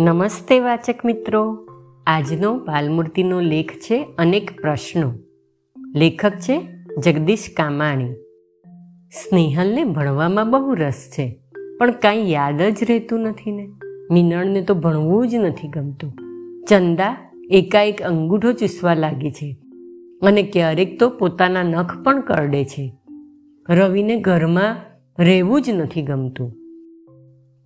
નમસ્તે વાચક મિત્રો. આજનો બાલમૂર્તિનો લેખ છે અનેક પ્રશ્નો. લેખક છે જગદીશ કામાણી. સ્નેહલને ભણવામાં બહુ રસ છે, પણ કાંઈ યાદ જ રહેતું નથી ને. મિનળને તો ભણવું જ નથી ગમતું. ચંદા એકાએક અંગૂઠો ચૂસવા લાગી છે અને ક્યારેક તો પોતાના નખ પણ કરડે છે. રવિને ઘરમાં રહેવું જ નથી ગમતું.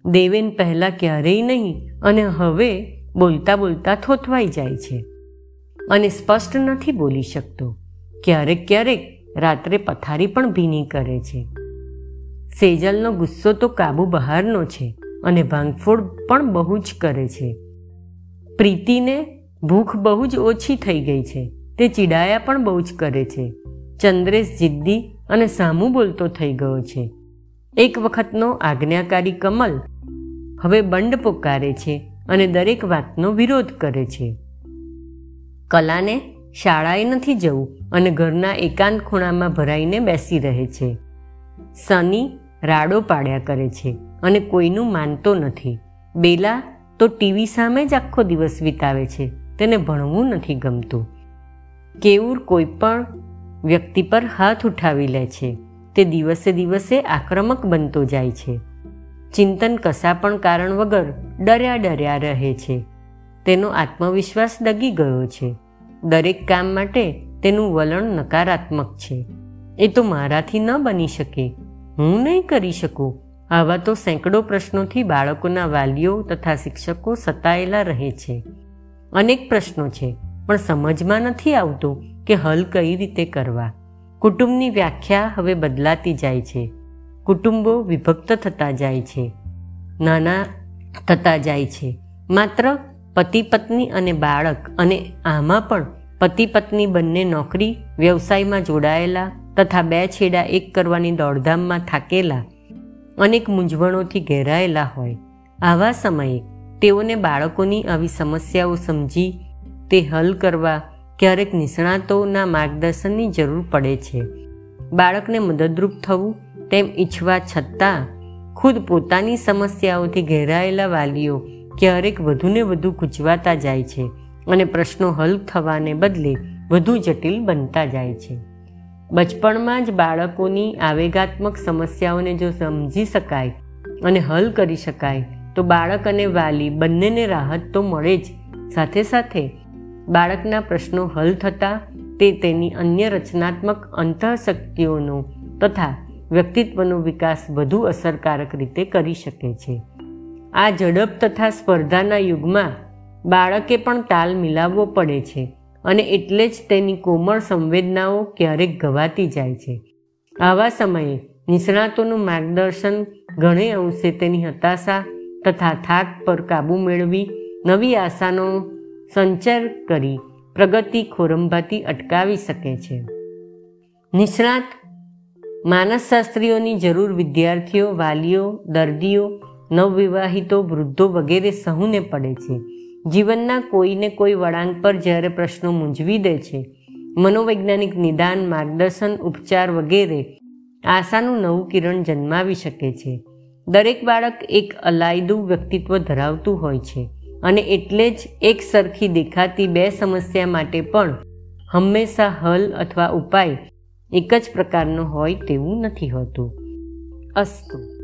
દેવેન પહેલાં ક્યારેય નહીં અને હવે બોલતા બોલતા થોથવાઈ જાય છે. અને સ્પષ્ટ નથી બોલી શકતો. ક્યારેક ક્યારેક રાત્રે પથારી પણ ભીની કરે છે. સેજલનો ગુસ્સો તો કાબુ બહારનો છે અને ભાંગફોડ પણ બહુ જ કરે છે. પ્રીતિને ભૂખ બહુ જ ઓછી થઈ ગઈ છે. તે ચીડાયા પણ બહુ જ કરે છે. ચંદ્રેશ જિદ્દી અને સામું બોલતો થઈ ગયો છે. એક વખતનો આજ્ઞાકારી કમલ હવે બંડ પોકારે છે અને દરેક વાતનો વિરોધ કરે છે. કલાને શાળાએ નથી જવું અને ઘરના એકાંત ખૂણામાં ભરાઈને બેસી રહે છે. સની રાડો પાડ્યા કરે છે અને કોઈનું માનતો નથી. બેલા તો ટીવી સામે જ આખો દિવસ વિતાવે છે, તેને ભણવું નથી ગમતું. કેવું કોઈ પણ વ્યક્તિ પર હાથ ઉઠાવી લે છે, તે દિવસે દિવસે આક્રમક બનતો જાય છે. ચિંતન કશા પણ કારણ વગર ડર્યા ડર્યા રહે છે. તેનો આત્મવિશ્વાસ દગી ગયો છે. દરેક કામ માટે તેનું વલણ નકારાત્મક છે. એ તો મારાથી ન બની શકે. હું નહીં કરી શકું. આવા તો સેંકડો પ્રશ્નોથી બાળકોના વાલીઓ તથા શિક્ષકો સતાયેલા રહે છે. અનેક પ્રશ્નો છે, પણ સમજમાં નથી આવતું કે હલ કઈ રીતે કરવા. કુટુંબની વ્યાખ્યા હવે બદલાતી જાય છે. કુટુંબો વિભક્ત થતા જાય છે. નાના થતા જાય છે. માત્ર પતિ, પત્ની અને બાળક અને આમાં પણ પતિ, પત્ની બંને નોકરી, વ્યવસાયમાં જોડાયેલા તથા બે છેડા એક કરવાની દોડધામમાં થાકેલા અનેક મૂંઝવણોથી ઘેરાયેલા હોય. આવા સમયે તેઓને બાળકોની આવી સમસ્યાઓ સમજી તે હલ કરવા ક્યારેક નિષ્ણાતોના માર્ગદર્શનની જરૂર પડે છે. બાળકને મદદરૂપ થવું તેમ ઈચ્છવા છતાં ખુદ પોતાની સમસ્યાઓથી ઘેરાયેલા વાલીઓ ક્યારેક વધુને વધુ ગૂંચવાતા જાય છે અને પ્રશ્નો હલ થવાને બદલે વધુ જટિલ બનતા જાય છે. બચપણમાં જ બાળકોની આવેગાત્મક સમસ્યાઓને જો સમજી શકાય અને હલ કરી શકાય, તો બાળક અને વાલી બંનેને રાહત તો મળે જ. સાથે સાથે બાળકના પ્રશ્નો હલ થતાં તે તેની અન્ય રચનાત્મક અંતઃશક્તિઓનો તથા વ્યક્તિત્વનો વિકાસ વધુ અસરકારક રીતે કરી શકે છે. આ ઝડપ તથા સ્પર્ધાના યુગમાં બાળકે પણ તાલ મિલાવવો પડે છે અને એટલે જ તેની કોમળ સંવેદનાઓ ક્યારેક ગવાતી જાય છે. આવા સમયે નિષ્ણાતોનું માર્ગદર્શન ઘણે અંશે તેની હતાશા તથા થાક પર કાબૂ મેળવી નવી આશાનો સંચાર કરી પ્રગતિ ખોરંભાતી અટકાવી શકે છે. નિષ્ણાત માનસશાસ્ત્રીઓની જરૂર વિદ્યાર્થીઓ, વાલીઓ, દર્દીઓ, નવવિવાહિતો, વૃદ્ધો વગેરે સહુને પડે છે. જીવનના કોઈને કોઈ વળાંક પર જ્યારે પ્રશ્નો મૂંઝવી દે છે, મનોવૈજ્ઞાનિક નિદાન, માર્ગદર્શન, ઉપચાર વગેરે આશાનું નવું કિરણ જન્માવી શકે છે. દરેક બાળક એક અલાયદું વ્યક્તિત્વ ધરાવતું હોય છે અને એટલે જ એક સરખી દેખાતી બે સમસ્યા માટે પણ હંમેશા હલ અથવા ઉપાય એક જ પ્રકારનું હોય તેવું નથી હોતું. અસ્તુ.